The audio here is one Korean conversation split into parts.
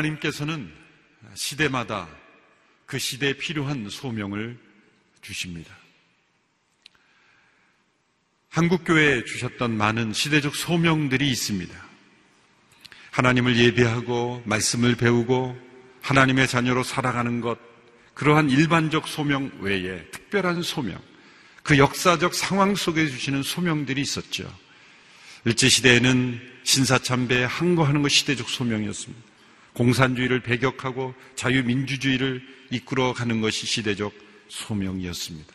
하나님께서는 시대마다 그 시대에 필요한 소명을 주십니다. 한국교회에 주셨던 많은 시대적 소명들이 있습니다. 하나님을 예배하고 말씀을 배우고 하나님의 자녀로 살아가는 것, 그러한 일반적 소명 외에 특별한 소명, 그 역사적 상황 속에 주시는 소명들이 있었죠. 일제시대에는 신사참배에 항거하는 것 시대적 소명이었습니다. 공산주의를 배격하고 자유민주주의를 이끌어가는 것이 시대적 소명이었습니다.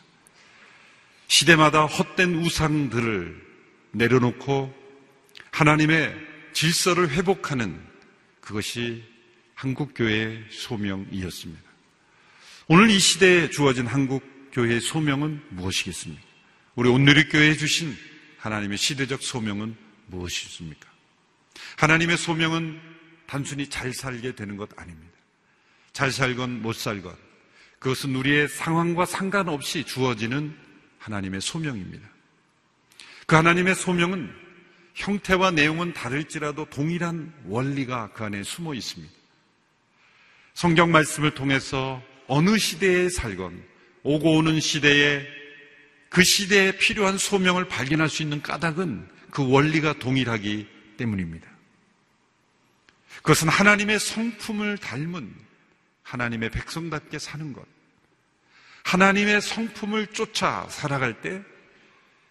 시대마다 헛된 우상들을 내려놓고 하나님의 질서를 회복하는 그것이 한국교회의 소명이었습니다. 오늘 이 시대에 주어진 한국교회의 소명은 무엇이겠습니까? 우리 온누리교회에 주신 하나님의 시대적 소명은 무엇이십니까? 하나님의 소명은 단순히 잘 살게 되는 것 아닙니다. 잘 살건 못 살건 그것은 우리의 상황과 상관없이 주어지는 하나님의 소명입니다. 그 하나님의 소명은 형태와 내용은 다를지라도 동일한 원리가 그 안에 숨어 있습니다. 성경 말씀을 통해서 어느 시대에 살건 오고 오는 시대에 그 시대에 필요한 소명을 발견할 수 있는 까닭은 그 원리가 동일하기 때문입니다. 그것은 하나님의 성품을 닮은 하나님의 백성답게 사는 것. 하나님의 성품을 쫓아 살아갈 때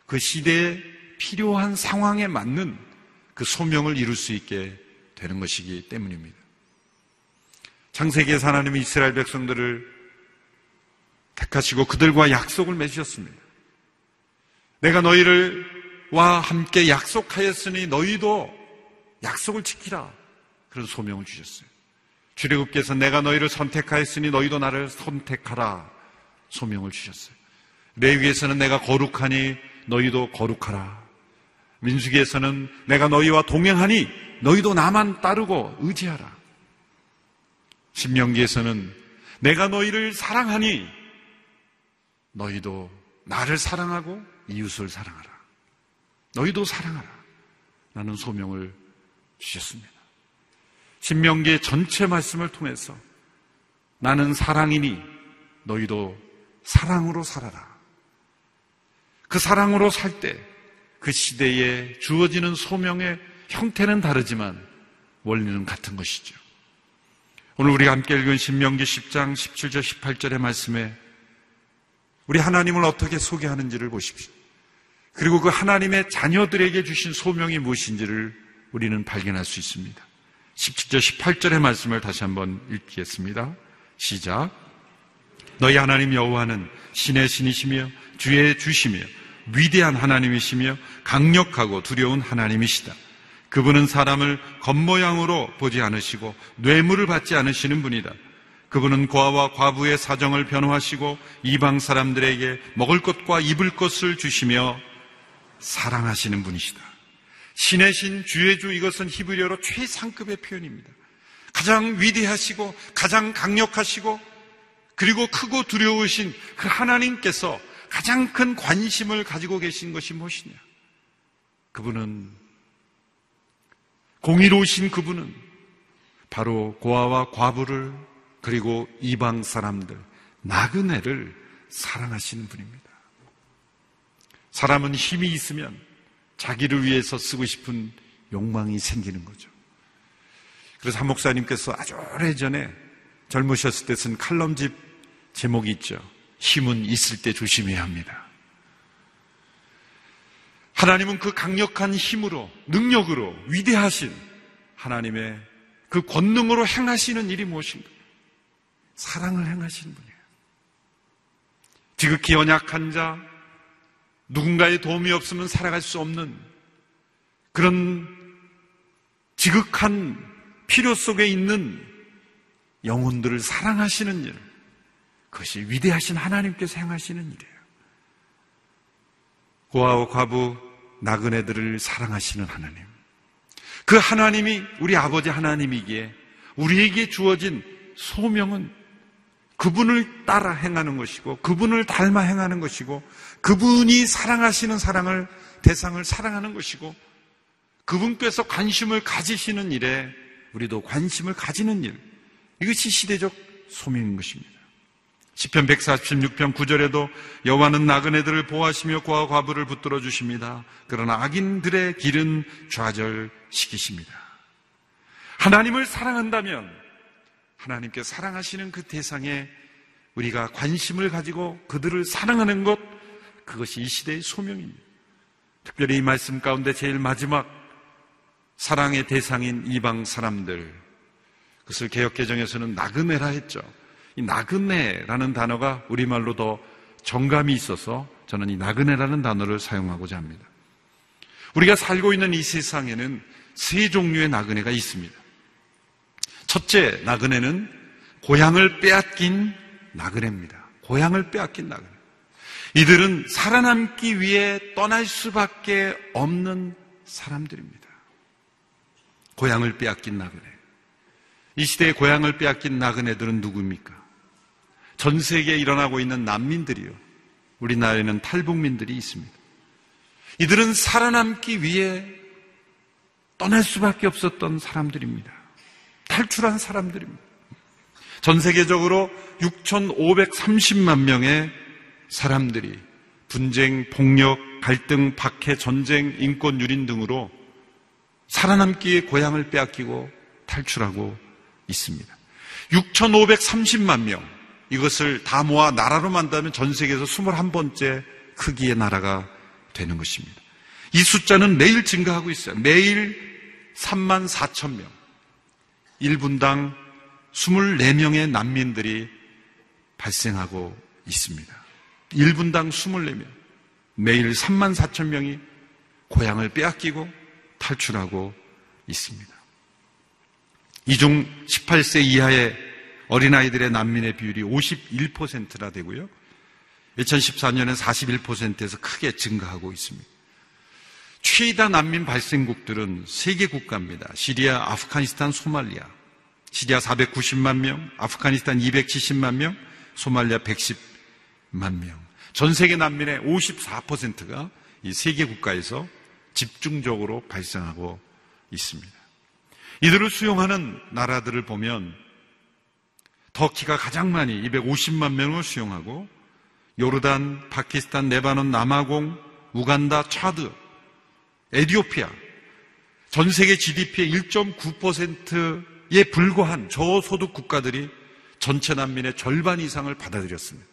그 시대에 필요한 상황에 맞는 그 소명을 이룰 수 있게 되는 것이기 때문입니다. 창세기에서 하나님이 이스라엘 백성들을 택하시고 그들과 약속을 맺으셨습니다. 내가 너희를 와 함께 약속하였으니 너희도 약속을 지키라. 그런 소명을 주셨어요. 주례국께서 내가 너희를 선택하였으니 너희도 나를 선택하라. 소명을 주셨어요. 레위에서는 내가 거룩하니 너희도 거룩하라. 민수기에서는 내가 너희와 동행하니 너희도 나만 따르고 의지하라. 신명기에서는 내가 너희를 사랑하니 너희도 나를 사랑하고 이웃을 사랑하라. 너희도 사랑하라. 라는 소명을 주셨습니다. 신명기의 전체 말씀을 통해서 나는 사랑이니 너희도 사랑으로 살아라. 그 사랑으로 살 때 그 시대에 주어지는 소명의 형태는 다르지만 원리는 같은 것이죠. 오늘 우리가 함께 읽은 신명기 10장 17절 18절의 말씀에 우리 하나님을 어떻게 소개하는지를 보십시오. 그리고 그 하나님의 자녀들에게 주신 소명이 무엇인지를 우리는 발견할 수 있습니다. 17절 18절의 말씀을 다시 한번 읽겠습니다. 시작. 너희 하나님 여호와는 신의 신이시며 주의 주시며 위대한 하나님이시며 강력하고 두려운 하나님이시다. 그분은 사람을 겉모양으로 보지 않으시고 뇌물을 받지 않으시는 분이다. 그분은 고아와 과부의 사정을 변호하시고 이방 사람들에게 먹을 것과 입을 것을 주시며 사랑하시는 분이시다. 신의 신, 주의 주 이것은 히브리어로 최상급의 표현입니다. 가장 위대하시고 가장 강력하시고 그리고 크고 두려우신 그 하나님께서 가장 큰 관심을 가지고 계신 것이 무엇이냐? 그분은 공의로우신 그분은 바로 고아와 과부를 그리고 이방 사람들, 나그네를 사랑하시는 분입니다. 사람은 힘이 있으면 자기를 위해서 쓰고 싶은 욕망이 생기는 거죠. 그래서 한 목사님께서 아주 오래전에 젊으셨을 때 쓴 칼럼집 제목이 있죠. 힘은 있을 때 조심해야 합니다. 하나님은 그 강력한 힘으로, 능력으로, 위대하신 하나님의 그 권능으로 행하시는 일이 무엇인가? 사랑을 행하시는 분이에요. 지극히 연약한 자, 누군가의 도움이 없으면 살아갈 수 없는 그런 지극한 필요 속에 있는 영혼들을 사랑하시는 일. 그것이 위대하신 하나님께서 행하시는 일이에요. 고아와 과부, 나그네들을 사랑하시는 하나님. 그 하나님이 우리 아버지 하나님이기에 우리에게 주어진 소명은 그분을 따라 행하는 것이고 그분을 닮아 행하는 것이고 그분이 사랑하시는 사랑을 대상을 사랑하는 것이고 그분께서 관심을 가지시는 일에 우리도 관심을 가지는 일. 이것이 시대적 소명인 것입니다. 시편 146편 9절에도 여호와는 나그네들을 보호하시며 고아 과부를 붙들어 주십니다. 그러나 악인들의 길은 좌절시키십니다. 하나님을 사랑한다면 하나님께 사랑하시는 그 대상에 우리가 관심을 가지고 그들을 사랑하는 것 그것이 이 시대의 소명입니다. 특별히 이 말씀 가운데 제일 마지막 사랑의 대상인 이방 사람들 그것을 개혁개정에서는 나그네라 했죠. 이 나그네라는 단어가 우리말로 더 정감이 있어서 저는 이 나그네라는 단어를 사용하고자 합니다. 우리가 살고 있는 이 세상에는 세 종류의 나그네가 있습니다. 첫째 나그네는 고향을 빼앗긴 나그네입니다. 고향을 빼앗긴 나그네. 이들은 살아남기 위해 떠날 수밖에 없는 사람들입니다. 고향을 빼앗긴 나그네. 이 시대에 고향을 빼앗긴 나그네들은 누구입니까? 전 세계에 일어나고 있는 난민들이요. 우리나라에는 탈북민들이 있습니다. 이들은 살아남기 위해 떠날 수밖에 없었던 사람들입니다. 탈출한 사람들입니다. 전 세계적으로 6,530만 명의 사람들이 분쟁, 폭력, 갈등, 박해, 전쟁, 인권 유린 등으로 살아남기 위해 고향을 빼앗기고 탈출하고 있습니다. 6,530만 명. 이것을 다 모아 나라로 만다면 전 세계에서 21번째 크기의 나라가 되는 것입니다. 이 숫자는 매일 증가하고 있어요. 매일 3만 4천 명. 1분당 24명의 난민들이 발생하고 있습니다. 1분당 24명. 매일 3만 4천 명이 고향을 빼앗기고 탈출하고 있습니다. 이 중 18세 이하의 어린아이들의 난민의 비율이 51%나 되고요. 2014년엔 41%에서 크게 증가하고 있습니다. 최다 난민 발생국들은 세계 국가입니다. 시리아, 아프가니스탄, 소말리아. 시리아 490만 명, 아프가니스탄 270만 명, 소말리아 110만 명. 전 세계 난민의 54%가 이 세계 국가에서 집중적으로 발생하고 있습니다. 이들을 수용하는 나라들을 보면 터키가 가장 많이 250만 명을 수용하고 요르단, 파키스탄, 네바논, 남아공, 우간다, 차드, 에디오피아 전 세계 GDP의 1.9% 에 불과한 저소득 국가들이 전체 난민의 절반 이상을 받아들였습니다.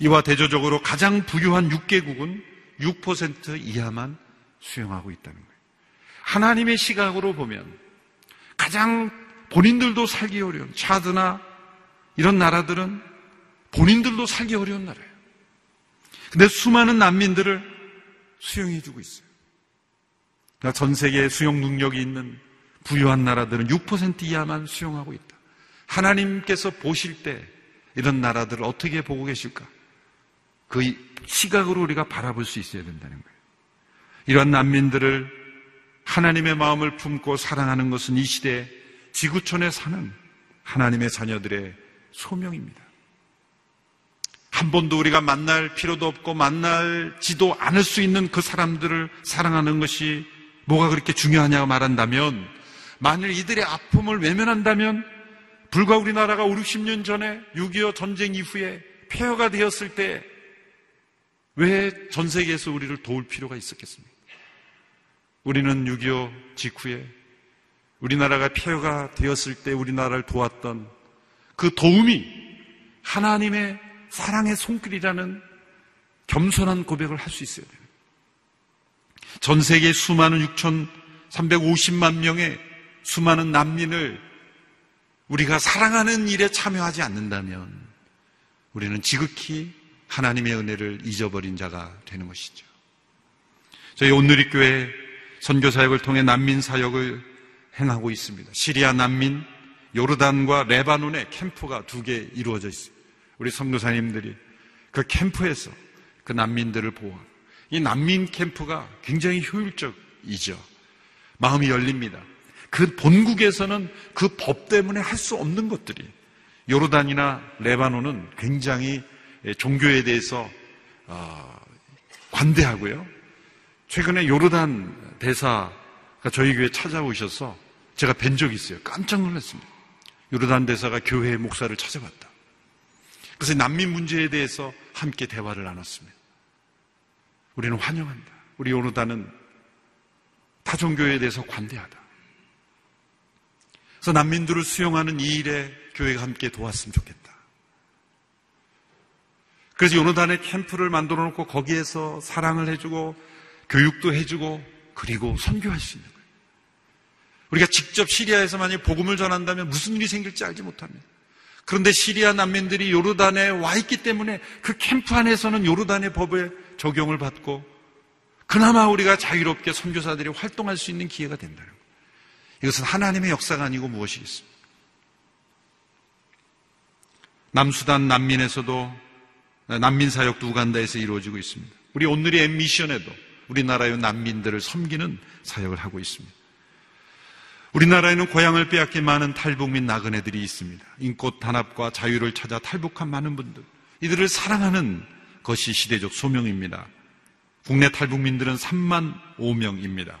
이와 대조적으로 가장 부유한 6개국은 6% 이하만 수용하고 있다는 거예요. 하나님의 시각으로 보면 가장 본인들도 살기 어려운 차드나 이런 나라들은 본인들도 살기 어려운 나라예요. 근데 수많은 난민들을 수용해주고 있어요. 그러니까 전 세계에 수용 능력이 있는 부유한 나라들은 6% 이하만 수용하고 있다. 하나님께서 보실 때 이런 나라들을 어떻게 보고 계실까? 그 시각으로 우리가 바라볼 수 있어야 된다는 거예요. 이러한 난민들을 하나님의 마음을 품고 사랑하는 것은 이 시대 지구촌에 사는 하나님의 자녀들의 소명입니다. 한 번도 우리가 만날 필요도 없고 만날지도 않을 수 있는 그 사람들을 사랑하는 것이 뭐가 그렇게 중요하냐고 말한다면 만일 이들의 아픔을 외면한다면 불과 우리나라가 5, 60년 전에 6.25 전쟁 이후에 폐허가 되었을 때 왜 전 세계에서 우리를 도울 필요가 있었겠습니까? 우리는 6.25 직후에 우리나라가 폐허가 되었을 때 우리나라를 도왔던 그 도움이 하나님의 사랑의 손길이라는 겸손한 고백을 할 수 있어야 돼요. 전 세계 수많은 6,350만 명의 수많은 난민을 우리가 사랑하는 일에 참여하지 않는다면 우리는 지극히 하나님의 은혜를 잊어버린 자가 되는 것이죠. 저희 온누리교회 선교사역을 통해 난민 사역을 행하고 있습니다. 시리아 난민, 요르단과 레바논의 캠프가 두 개 이루어져 있어요. 우리 선교사님들이 그 캠프에서 그 난민들을 보호하고 이 난민 캠프가 굉장히 효율적이죠. 마음이 열립니다. 그 본국에서는 그 법 때문에 할 수 없는 것들이 요르단이나 레바논은 굉장히 종교에 대해서 어, 관대하고요. 최근에 요르단 대사가 저희 교회 찾아오셔서 제가 뵌 적이 있어요. 깜짝 놀랐습니다. 요르단 대사가 교회의 목사를 찾아봤다. 그래서 난민 문제에 대해서 함께 대화를 나눴습니다. 우리는 환영한다. 우리 요르단은 타종교에 대해서 관대하다. 그래서 난민들을 수용하는 이 일에 교회가 함께 도왔으면 좋겠다. 그래서 요르단에 캠프를 만들어 놓고 거기에서 사랑을 해주고 교육도 해주고 그리고 선교할 수 있는 거예요. 우리가 직접 시리아에서 만약 복음을 전한다면 무슨 일이 생길지 알지 못합니다. 그런데 시리아 난민들이 요르단에 와 있기 때문에 그 캠프 안에서는 요르단의 법에 적용을 받고 그나마 우리가 자유롭게 선교사들이 활동할 수 있는 기회가 거예요. 이것은 하나님의 역사가 아니고 무엇이겠습니까? 남수단 난민에서도 난민 사역도 우간다에서 이루어지고 있습니다. 우리 오늘의 엠미션에도 우리나라의 난민들을 섬기는 사역을 하고 있습니다. 우리나라에는 고향을 빼앗긴 많은 탈북 민 나그네들이 있습니다. 인꽃 단합과 자유를 찾아 탈북한 많은 분들. 이들을 사랑하는 것이 시대적 소명입니다. 국내 탈북민들은 3만 5명입니다.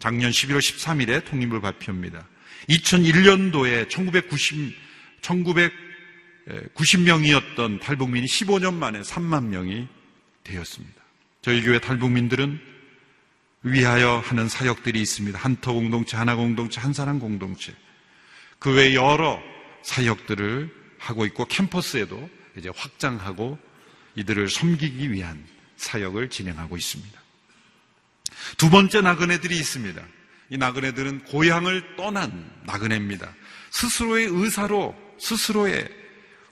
작년 11월 13일에 통일부 발표입니다. 2001년도에 1990, 1990명이었던 탈북민이 15년 만에 3만 명이 되었습니다. 저희 교회 탈북민들은 위하여 하는 사역들이 있습니다. 한터 공동체, 하나 공동체, 한사람 공동체. 그 외 여러 사역들을 하고 있고 캠퍼스에도 이제 확장하고 이들을 섬기기 위한 사역을 진행하고 있습니다. 두 번째 나그네들이 있습니다. 이 나그네들은 고향을 떠난 나그네입니다. 스스로의 의사로, 스스로의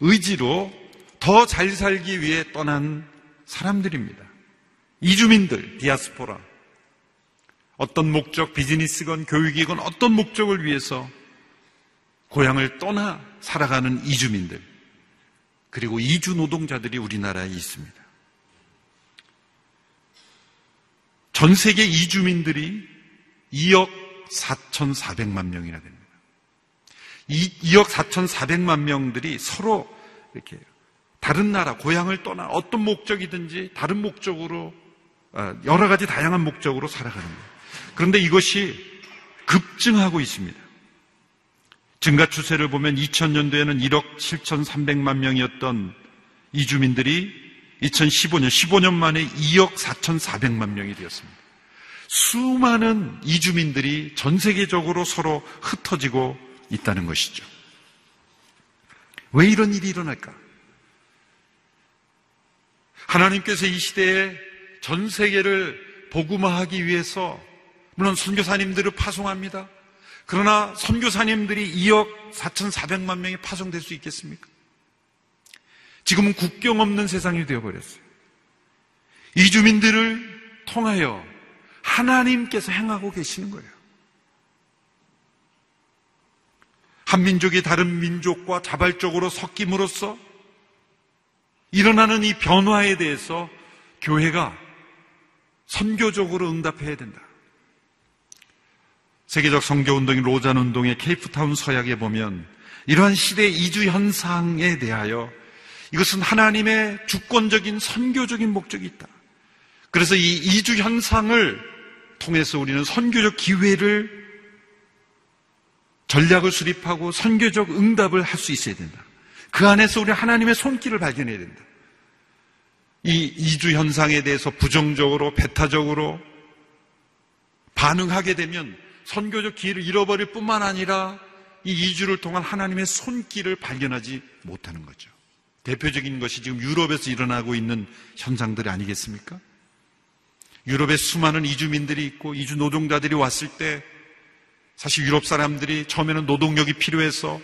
의지로 더 잘 살기 위해 떠난 사람들입니다. 이주민들, 디아스포라. 어떤 목적, 비즈니스건 교육이건 어떤 목적을 위해서 고향을 떠나 살아가는 이주민들, 그리고 이주 노동자들이 우리나라에 있습니다. 전 세계 이주민들이 2억 4,400만 명이나 됩니다. 이 2억 4,400만 명들이 서로 이렇게 다른 나라, 고향을 떠나 어떤 목적이든지 다른 목적으로 어, 여러 가지 다양한 목적으로 살아가는 거예요. 그런데 이것이 급증하고 있습니다. 증가 추세를 보면 2000년도에는 1억 7,300만 명이었던 이주민들이 2015년, 15년 만에 2억 4,400만 명이 되었습니다. 수많은 이주민들이 전 세계적으로 서로 흩어지고 있다는 것이죠. 왜 이런 일이 일어날까? 하나님께서 이 시대에 전 세계를 복음화하기 위해서 물론 선교사님들을 파송합니다. 그러나 선교사님들이 2억 4,400만 명이 파송될 수 있겠습니까? 지금은 국경 없는 세상이 되어버렸어요. 이주민들을 통하여 하나님께서 행하고 계시는 거예요. 한민족이 다른 민족과 자발적으로 섞임으로써 일어나는 이 변화에 대해서 교회가 선교적으로 응답해야 된다. 세계적 성교운동인 로잔 운동의 케이프타운 서약에 보면 이러한 시대의 이주 현상에 대하여 이것은 하나님의 주권적인 선교적인 목적이 있다. 그래서 이 이주 현상을 통해서 우리는 선교적 기회를 전략을 수립하고 선교적 응답을 할 수 있어야 된다. 그 안에서 우리 하나님의 손길을 발견해야 된다. 이 이주 현상에 대해서 부정적으로 배타적으로 반응하게 되면 선교적 기회를 잃어버릴 뿐만 아니라 이 이주를 통한 하나님의 손길을 발견하지 못하는 거죠. 대표적인 것이 지금 유럽에서 일어나고 있는 현상들이 아니겠습니까? 유럽에 수많은 이주민들이 있고 이주 노동자들이 왔을 때 사실 유럽 사람들이 처음에는 노동력이 필요해서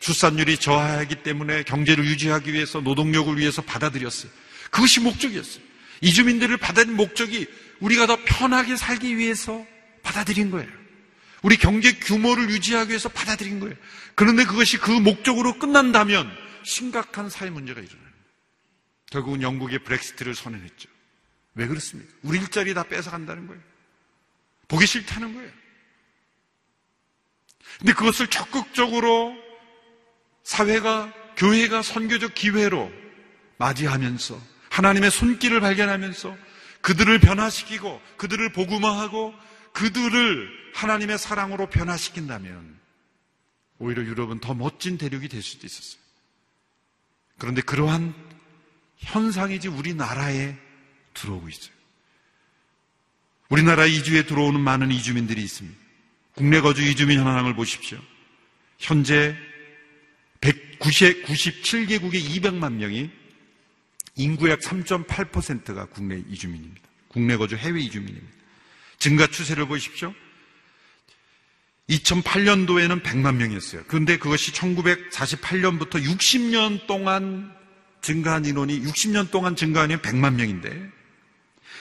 출산율이 저하하기 때문에 경제를 유지하기 위해서 노동력을 위해서 받아들였어요. 그것이 목적이었어요. 이주민들을 받아들인 목적이 우리가 더 편하게 살기 위해서 받아들인 거예요. 우리 경제 규모를 유지하기 위해서 받아들인 거예요. 그런데 그것이 그 목적으로 끝난다면 심각한 사회 문제가 일어나요. 결국은 영국의 브렉시트를 선언했죠. 왜 그렇습니까? 우리 일자리 다 뺏어간다는 거예요. 보기 싫다는 거예요. 근데 그것을 적극적으로 사회가, 교회가 선교적 기회로 맞이하면서 하나님의 손길을 발견하면서 그들을 변화시키고 그들을 복음화하고 그들을 하나님의 사랑으로 변화시킨다면 오히려 유럽은 더 멋진 대륙이 될 수도 있었어요. 그런데 그러한 현상이 지 우리나라에 들어오고 있어요. 우리나라 이주에 들어오는 많은 이주민들이 있습니다. 국내 거주 이주민 현황을 보십시오. 현재 197개국의 200만 명이 인구 약 3.8%가 국내 이주민입니다. 국내 거주 해외 이주민입니다. 증가 추세를 보십시오. 2008년도에는 100만 명이었어요. 그런데 그것이 1948년부터 60년 동안 증가한 인원이 60년 동안 증가한 인원이 100만 명인데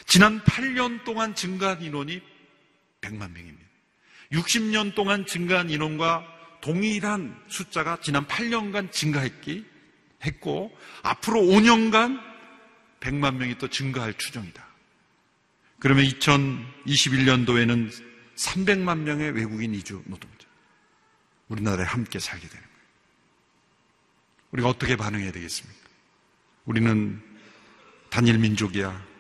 지난 8년 동안 증가한 인원이 100만 명입니다. 60년 동안 증가한 인원과 동일한 숫자가 지난 8년간 증가했기 했고 앞으로 5년간 100만 명이 또 증가할 추정이다. 그러면 2021년도에는 300만 명의 외국인 이주 노동자 우리나라에 함께 살게 되는 거예요. 우리가 어떻게 반응해야 되겠습니까? 우리는 단일 민족이야.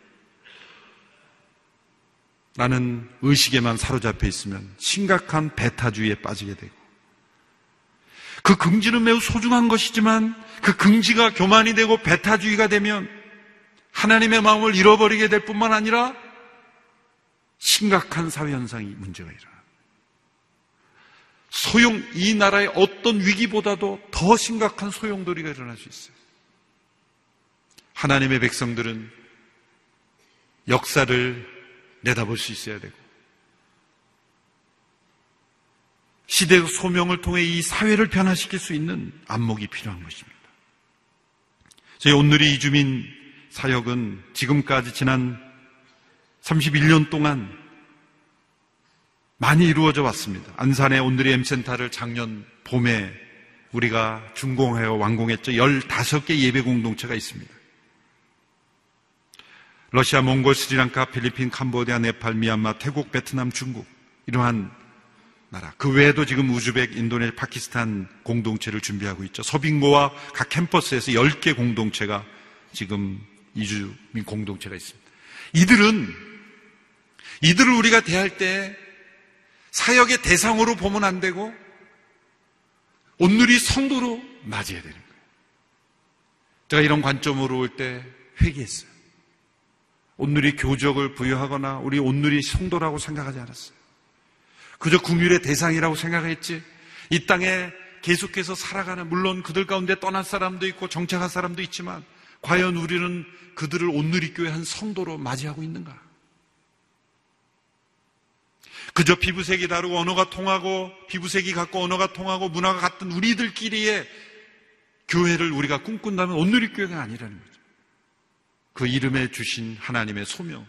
라는 의식에만 사로잡혀 있으면 심각한 배타주의에 빠지게 되고 그 긍지는 매우 소중한 것이지만 그 긍지가 교만이 되고 배타주의가 되면 하나님의 마음을 잃어버리게 될 뿐만 아니라 심각한 사회 현상이 문제가 일어나. 소용 이 나라의 어떤 위기보다도 더 심각한 소용돌이가 일어날 수 있어요. 하나님의 백성들은 역사를 내다볼 수 있어야 되고 시대의 소명을 통해 이 사회를 변화시킬 수 있는 안목이 필요한 것입니다. 저희 오늘의 이주민 사역은 지금까지 지난 31년 동안 많이 이루어져 왔습니다. 안산의 온누리 M센터를 작년 봄에 우리가 준공하여 완공했죠. 15개 예배 공동체가 있습니다. 러시아, 몽골, 스리랑카, 필리핀, 캄보디아, 네팔, 미얀마, 태국, 베트남, 중국 이러한 나라. 그 외에도 지금 우즈벡, 인도네시아, 파키스탄 공동체를 준비하고 있죠. 서빙고와 각 캠퍼스에서 10개 공동체가 지금 이주민 공동체가 있습니다. 이들은 이들을 우리가 대할 때 사역의 대상으로 보면 안 되고 온누리 성도로 맞이해야 되는 거예요. 제가 이런 관점으로 올 때 회개했어요. 온누리 교적을 부여하거나 우리 온누리 성도라고 생각하지 않았어요. 그저 궁율의 대상이라고 생각했지 이 땅에 계속해서 살아가는 물론 그들 가운데 떠난 사람도 있고 정착한 사람도 있지만 과연 우리는 그들을 온누리 교회 한 성도로 맞이하고 있는가? 그저 피부색이 다르고 언어가 통하고 피부색이 같고 언어가 통하고 문화가 같은 우리들끼리의 교회를 우리가 꿈꾼다면 온누리교회가 아니라는 거죠. 그 이름에 주신 하나님의 소명.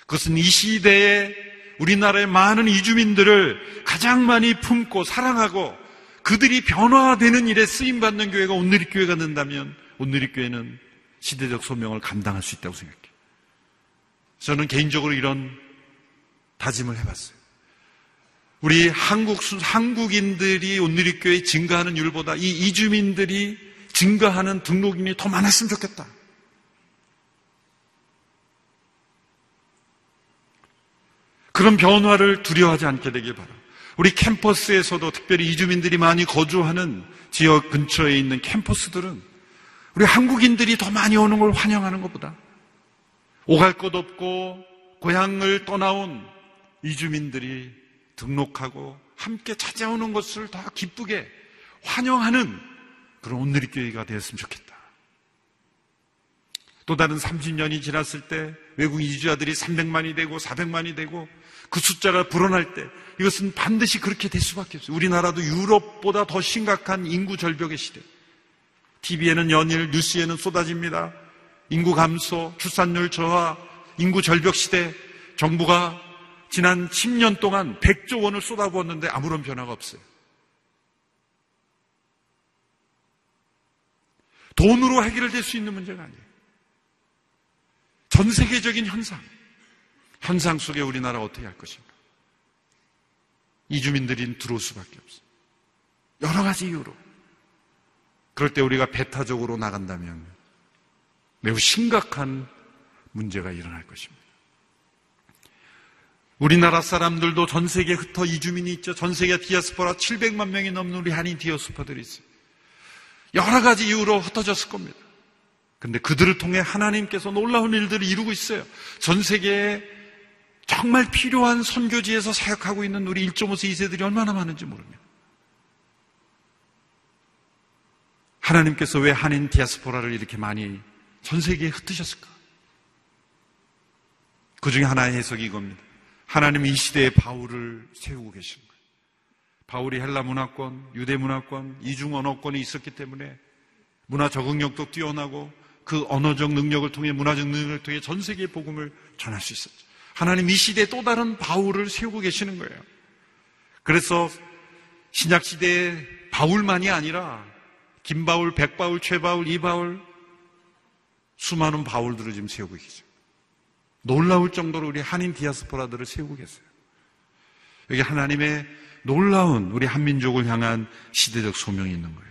그것은 이 시대에 우리나라의 많은 이주민들을 가장 많이 품고 사랑하고 그들이 변화되는 일에 쓰임받는 교회가 온누리교회가 된다면 온누리교회는 시대적 소명을 감당할 수 있다고 생각해요. 저는 개인적으로 이런 다짐을 해봤어요. 우리 한국, 한국인들이 온누리교회 증가하는 율보다 이 이주민들이 증가하는 등록인이 더 많았으면 좋겠다. 그런 변화를 두려워하지 않게 되길 바라. 우리 캠퍼스에서도 특별히 이주민들이 많이 거주하는 지역 근처에 있는 캠퍼스들은 우리 한국인들이 더 많이 오는 걸 환영하는 것보다 오갈 것 없고 고향을 떠나온 이주민들이 등록하고 함께 찾아오는 것을 더 기쁘게 환영하는 그런 온누리교회가 되었으면 좋겠다. 또 다른 30년이 지났을 때 외국 이주자들이 300만이 되고 400만이 되고 그 숫자가 불어날 때 이것은 반드시 그렇게 될 수밖에 없어요. 우리나라도 유럽보다 더 심각한 인구 절벽의 시대. TV에는 연일, 뉴스에는 쏟아집니다. 인구 감소, 출산율 저하, 인구 절벽 시대, 정부가 지난 10년 동안 100조 원을 쏟아부었는데 아무런 변화가 없어요. 돈으로 해결될 수 있는 문제가 아니에요. 전 세계적인 현상. 현상 속에 우리나라 어떻게 할 것인가? 이주민들이 들어올 수밖에 없어요. 여러 가지 이유로. 그럴 때 우리가 배타적으로 나간다면 매우 심각한 문제가 일어날 것입니다. 우리나라 사람들도 전 세계에 흩어 이주민이 있죠. 전 세계 디아스포라 700만 명이 넘는 우리 한인 디아스포들이 있어요. 여러 가지 이유로 흩어졌을 겁니다. 근데 그들을 통해 하나님께서 놀라운 일들을 이루고 있어요. 전 세계에 정말 필요한 선교지에서 사역하고 있는 우리 1.5세 2세들이 얼마나 많은지 모릅니다. 하나님께서 왜 한인 디아스포라를 이렇게 많이 전 세계에 흩으셨을까? 그 중에 하나의 해석이 이겁니다. 하나님이 이 시대에 바울을 세우고 계신 거예요. 바울이 헬라 문화권, 유대 문화권, 이중 언어권이 있었기 때문에 문화 적응력도 뛰어나고 그 언어적 능력을 통해 문화적 능력을 통해 전 세계에 복음을 전할 수 있었죠. 하나님 이 시대에 또 다른 바울을 세우고 계시는 거예요. 그래서 신약 시대에 바울만이 아니라 김바울, 백바울, 최바울, 이바울 수많은 바울들을 지금 세우고 계죠. 놀라울 정도로 우리 한인 디아스포라들을 세우고 계세요. 여기 하나님의 놀라운 우리 한민족을 향한 시대적 소명이 있는 거예요.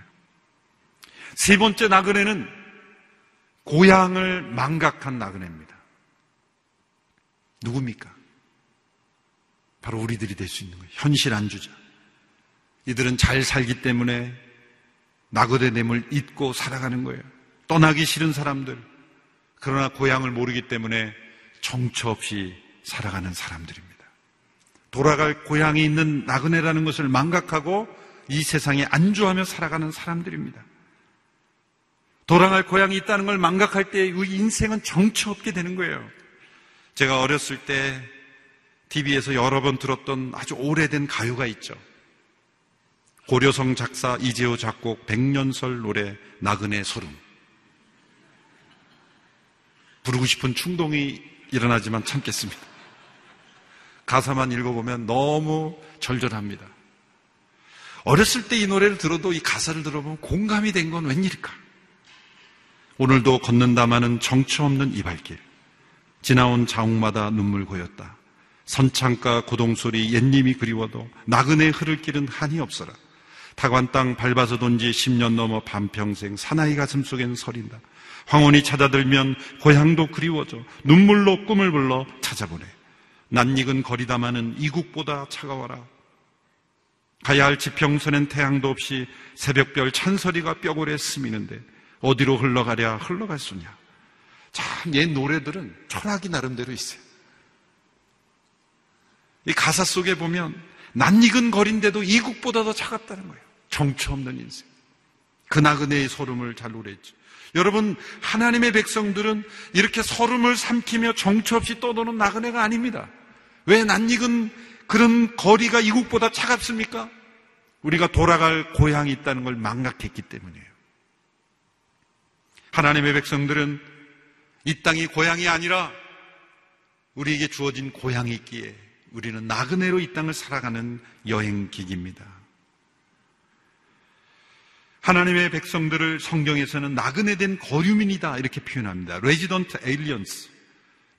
세 번째 나그네는 고향을 망각한 나그네입니다. 누굽니까? 바로 우리들이 될 수 있는 거예요. 현실 안주자. 이들은 잘 살기 때문에 나그네됨을 잊고 살아가는 거예요. 떠나기 싫은 사람들. 그러나 고향을 모르기 때문에 정처 없이 살아가는 사람들입니다. 돌아갈 고향이 있는 나그네라는 것을 망각하고 이 세상에 안주하며 살아가는 사람들입니다. 돌아갈 고향이 있다는 걸 망각할 때 우리 인생은 정처 없게 되는 거예요. 제가 어렸을 때 TV에서 여러 번 들었던 아주 오래된 가요가 있죠. 고려성 작사 이재호 작곡 백년설 노래 나그네 소름. 부르고 싶은 충동이 일어나지만 참겠습니다. 가사만 읽어보면 너무 절절합니다. 어렸을 때 이 노래를 들어도 이 가사를 들어보면 공감이 된 건 웬일일까? 오늘도 걷는다마는 정처 없는 이 발길. 지나온 자옥마다 눈물 고였다. 선창가 고동소리 옛님이 그리워도 나그네 흐를 길은 한이 없어라. 타관 땅 밟아서 돈 지 10년 넘어 반평생 사나이 가슴 속엔 서린다. 황혼이 찾아들면 고향도 그리워져 눈물로 꿈을 불러 찾아보내. 낯익은 거리다마는 이국보다 차가워라. 가야 할 지평선엔 태양도 없이 새벽별 찬소리가 뼈골에 스미는데 어디로 흘러가랴 흘러갈 수냐. 참, 옛 노래들은 철학이 나름대로 있어요. 이 가사 속에 보면 낯익은 거리인데도 이국보다 더 차갑다는 거예요. 정처 없는 인생. 그 나그네의 소름을 잘 노래했죠. 여러분, 하나님의 백성들은 이렇게 서름을 삼키며 정처 없이 떠도는 나그네가 아닙니다. 왜 낯익은 그런 거리가 이국보다 차갑습니까? 우리가 돌아갈 고향이 있다는 걸 망각했기 때문이에요. 하나님의 백성들은 이 땅이 고향이 아니라 우리에게 주어진 고향이 있기에 우리는 나그네로 이 땅을 살아가는 여행객입니다. 하나님의 백성들을 성경에서는 나그네된 거류민이다 이렇게 표현합니다. Resident aliens.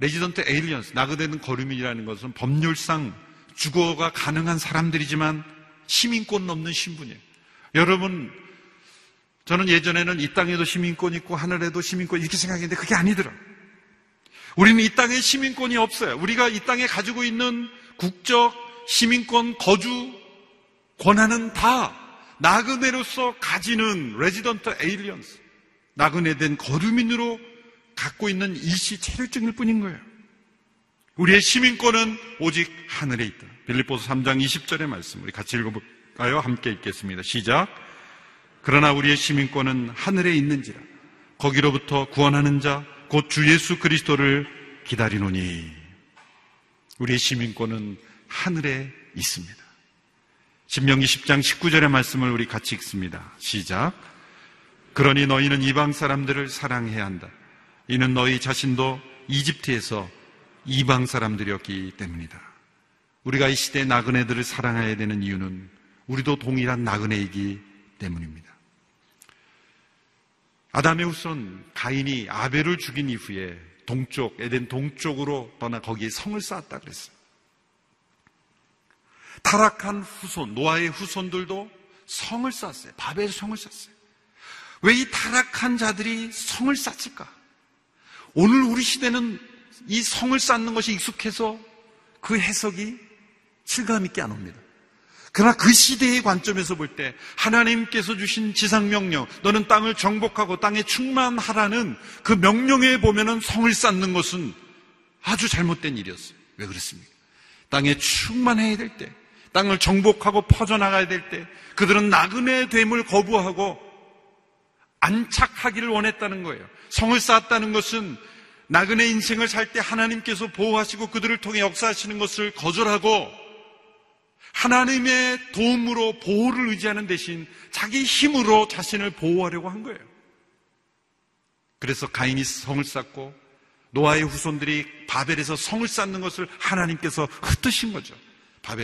Resident aliens. 나그네된 거류민이라는 것은 법률상 주거가 가능한 사람들이지만 시민권 없는 신분이에요. 여러분 저는 예전에는 이 땅에도 시민권 있고 하늘에도 시민권 이렇게 생각했는데 그게 아니더라. 우리는 이 땅에 시민권이 없어요. 우리가 이 땅에 가지고 있는 국적, 시민권, 거주 권한은 다 나그네로서 가지는 resident aliens, 나그네된 거류민으로 갖고 있는 일시 체류증일 뿐인 거예요. 우리의 시민권은 오직 하늘에 있다. 빌립보서 3장 20절의 말씀 우리 같이 읽어볼까요? 함께 읽겠습니다. 시작. 그러나 우리의 시민권은 하늘에 있는지라 거기로부터 구원하는 자 곧 주 예수 그리스도를 기다리노니 우리의 시민권은 하늘에 있습니다. 신명기 10장 19절의 말씀을 우리 같이 읽습니다. 시작. 그러니 너희는 이방 사람들을 사랑해야 한다. 이는 너희 자신도 이집트에서 이방 사람들이었기 때문이다. 우리가 이 시대 나그네들을 사랑해야 되는 이유는 우리도 동일한 나그네이기 때문입니다. 아담의 후손 가인이 아벨을 죽인 이후에 동쪽, 에덴 동쪽으로 떠나 거기에 성을 쌓았다 그랬어요. 타락한 후손, 노아의 후손들도 성을 쌓았어요. 바벨 성을 쌓았어요. 왜 이 타락한 자들이 성을 쌓을까? 오늘 우리 시대는 이 성을 쌓는 것이 익숙해서 그 해석이 실감 있게 안 옵니다. 그러나 그 시대의 관점에서 볼 때 하나님께서 주신 지상명령, 너는 땅을 정복하고 땅에 충만하라는 그 명령에 보면은 성을 쌓는 것은 아주 잘못된 일이었어요. 왜 그렇습니까? 땅에 충만해야 될 때, 땅을 정복하고 퍼져나가야 될 때, 그들은 나그네 됨을 거부하고 안착하기를 원했다는 거예요. 성을 쌓았다는 것은 나그네 인생을 살 때 하나님께서 보호하시고 그들을 통해 역사하시는 것을 거절하고 하나님의 도움으로 보호를 의지하는 대신 자기 힘으로 자신을 보호하려고 한 거예요. 그래서 가인이 성을 쌓고 노아의 후손들이 바벨에서 성을 쌓는 것을 하나님께서 흩으신 거죠.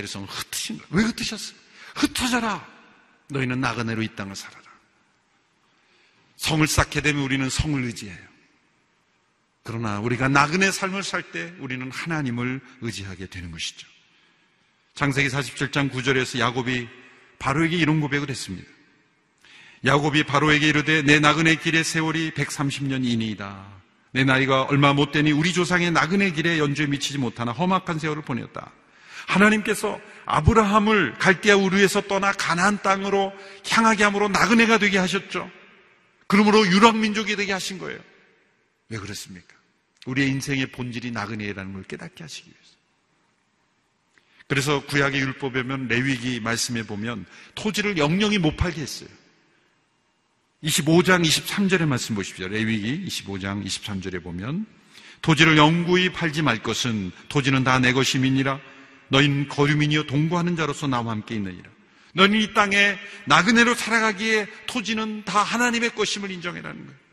성을 흩으신 거예요. 왜 흩으셨어요? 흩어져라. 너희는 나그네로 이 땅을 살아라. 성을 쌓게 되면 우리는 성을 의지해요. 그러나 우리가 나그네 삶을 살 때 우리는 하나님을 의지하게 되는 것이죠. 창세기 47장 9절에서 야곱이 바로에게 이런 고백을 했습니다. 야곱이 바로에게 이르되 내 나그네 길의 세월이 130년 이니이다. 내 나이가 얼마 못 되니 우리 조상의 나그네 길에 연주에 미치지 못하나 험악한 세월을 보냈다. 하나님께서 아브라함을 갈대아 우르에서 떠나 가나안 땅으로 향하게 함으로 나그네가 되게 하셨죠. 그러므로 유랑민족이 되게 하신 거예요. 왜 그렇습니까? 우리의 인생의 본질이 나그네라는 걸 깨닫게 하시기 위해서. 그래서 구약의 율법에 보면 레위기 말씀에 보면 토지를 영영이 못 팔게 했어요. 25장 23절의 말씀 보십시오. 레위기 25장 23절에 보면 토지를 영구히 팔지 말 것은 토지는 다 내 것임이니라 너희는 거류민이여 동거하는 자로서 나와 함께 있느니라. 너는 이 땅에 나그네로 살아가기에 토지는 다 하나님의 것임을 인정해라는 거예요.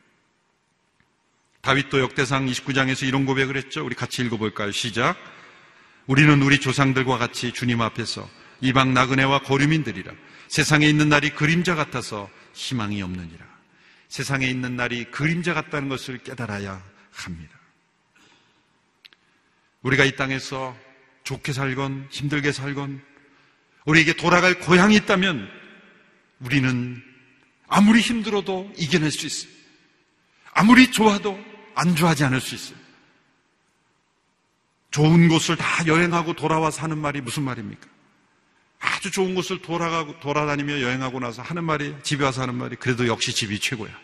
다윗도 역대상 29장에서 이런 고백을 했죠. 우리 같이 읽어볼까요? 시작. 우리는 우리 조상들과 같이 주님 앞에서 이방 나그네와 거류민들이라 세상에 있는 날이 그림자 같아서 희망이 없느니라. 세상에 있는 날이 그림자 같다는 것을 깨달아야 합니다. 우리가 이 땅에서 좋게 살건 힘들게 살건 우리에게 돌아갈 고향이 있다면 우리는 아무리 힘들어도 이겨낼 수 있어요. 아무리 좋아도 안좋아하지 않을 수 있어요. 좋은 곳을 다 여행하고 돌아와 사는 말이 무슨 말입니까? 아주 좋은 곳을 돌아가고 돌아다니며 여행하고 나서 하는 말이 집에 와서 하는 말이 그래도 역시 집이 최고야.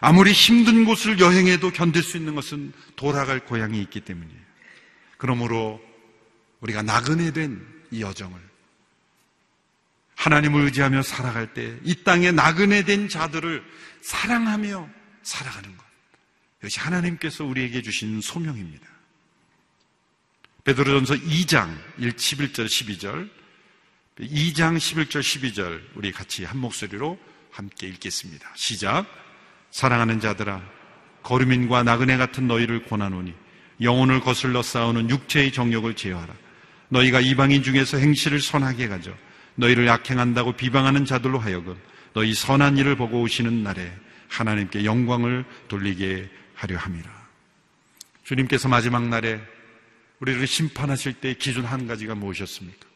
아무리 힘든 곳을 여행해도 견딜 수 있는 것은 돌아갈 고향이 있기 때문이에요. 그러므로 우리가 나그네 된 이 여정을 하나님을 의지하며 살아갈 때 이 땅에 나그네 된 자들을 사랑하며 살아가는 것. 이것이 하나님께서 우리에게 주신 소명입니다. 베드로전서 2장 11절 12절 2장 11절 12절 우리 같이 한 목소리로 함께 읽겠습니다. 시작. 사랑하는 자들아 거류민과 나그네 같은 너희를 권하노니 영혼을 거슬러 싸우는 육체의 정욕을 제어하라. 너희가 이방인 중에서 행실을 선하게 가져 너희를 악행한다고 비방하는 자들로 하여금 너희 선한 일을 보고 오시는 날에 하나님께 영광을 돌리게 하려 함이라. 주님께서 마지막 날에 우리를 심판하실 때 기준 한 가지가 무엇이었습니까?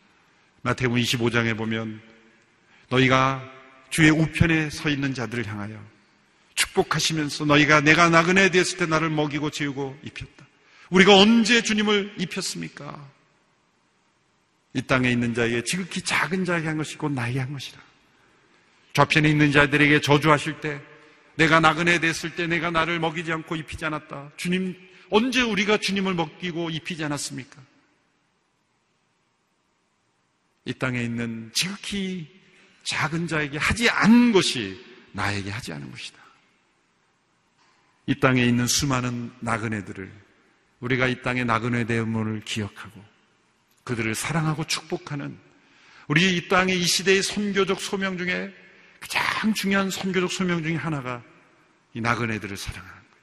마태복음 25장에 보면 너희가 주의 우편에 서 있는 자들을 향하여 축복하시면서 너희가 내가 나그네 되었을 때 나를 먹이고 재우고 입혔다. 우리가 언제 주님을 입혔습니까? 이 땅에 있는 자에게 지극히 작은 자에게 한 것이 곧 나에게 한 것이라. 좌편에 있는 자들에게 저주하실 때 내가 나그네 됐을 때 내가 나를 먹이지 않고 입히지 않았다. 주님, 언제 우리가 주님을 먹이고 입히지 않았습니까? 이 땅에 있는 지극히 작은 자에게 하지 않은 것이 나에게 하지 않은 것이다. 이 땅에 있는 수많은 나그네들을 우리가 이 땅의 나그네 대문을 기억하고 그들을 사랑하고 축복하는 우리 이 땅의 이 시대의 선교적 소명 중에 가장 중요한 선교적 소명 중에 하나가 이 나그네들을 사랑하는 거예요.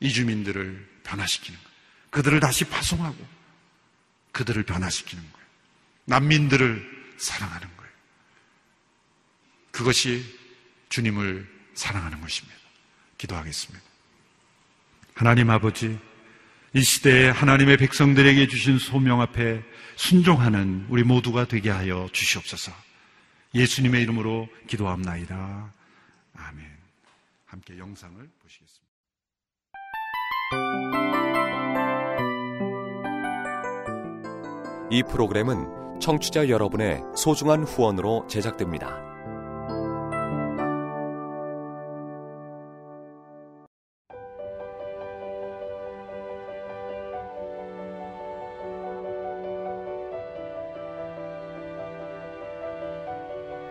이주민들을 변화시키는 거예요. 그들을 다시 파송하고 그들을 변화시키는 거예요. 난민들을 사랑하는 거예요. 그것이 주님을 사랑하는 것입니다. 기도하겠습니다. 하나님 아버지, 이 시대에 하나님의 백성들에게 주신 소명 앞에 순종하는 우리 모두가 되게 하여 주시옵소서. 예수님의 이름으로 기도합나이다. 아멘. 함께 영상을 보시겠습니다. 이 프로그램은 청취자 여러분의 소중한 후원으로 제작됩니다.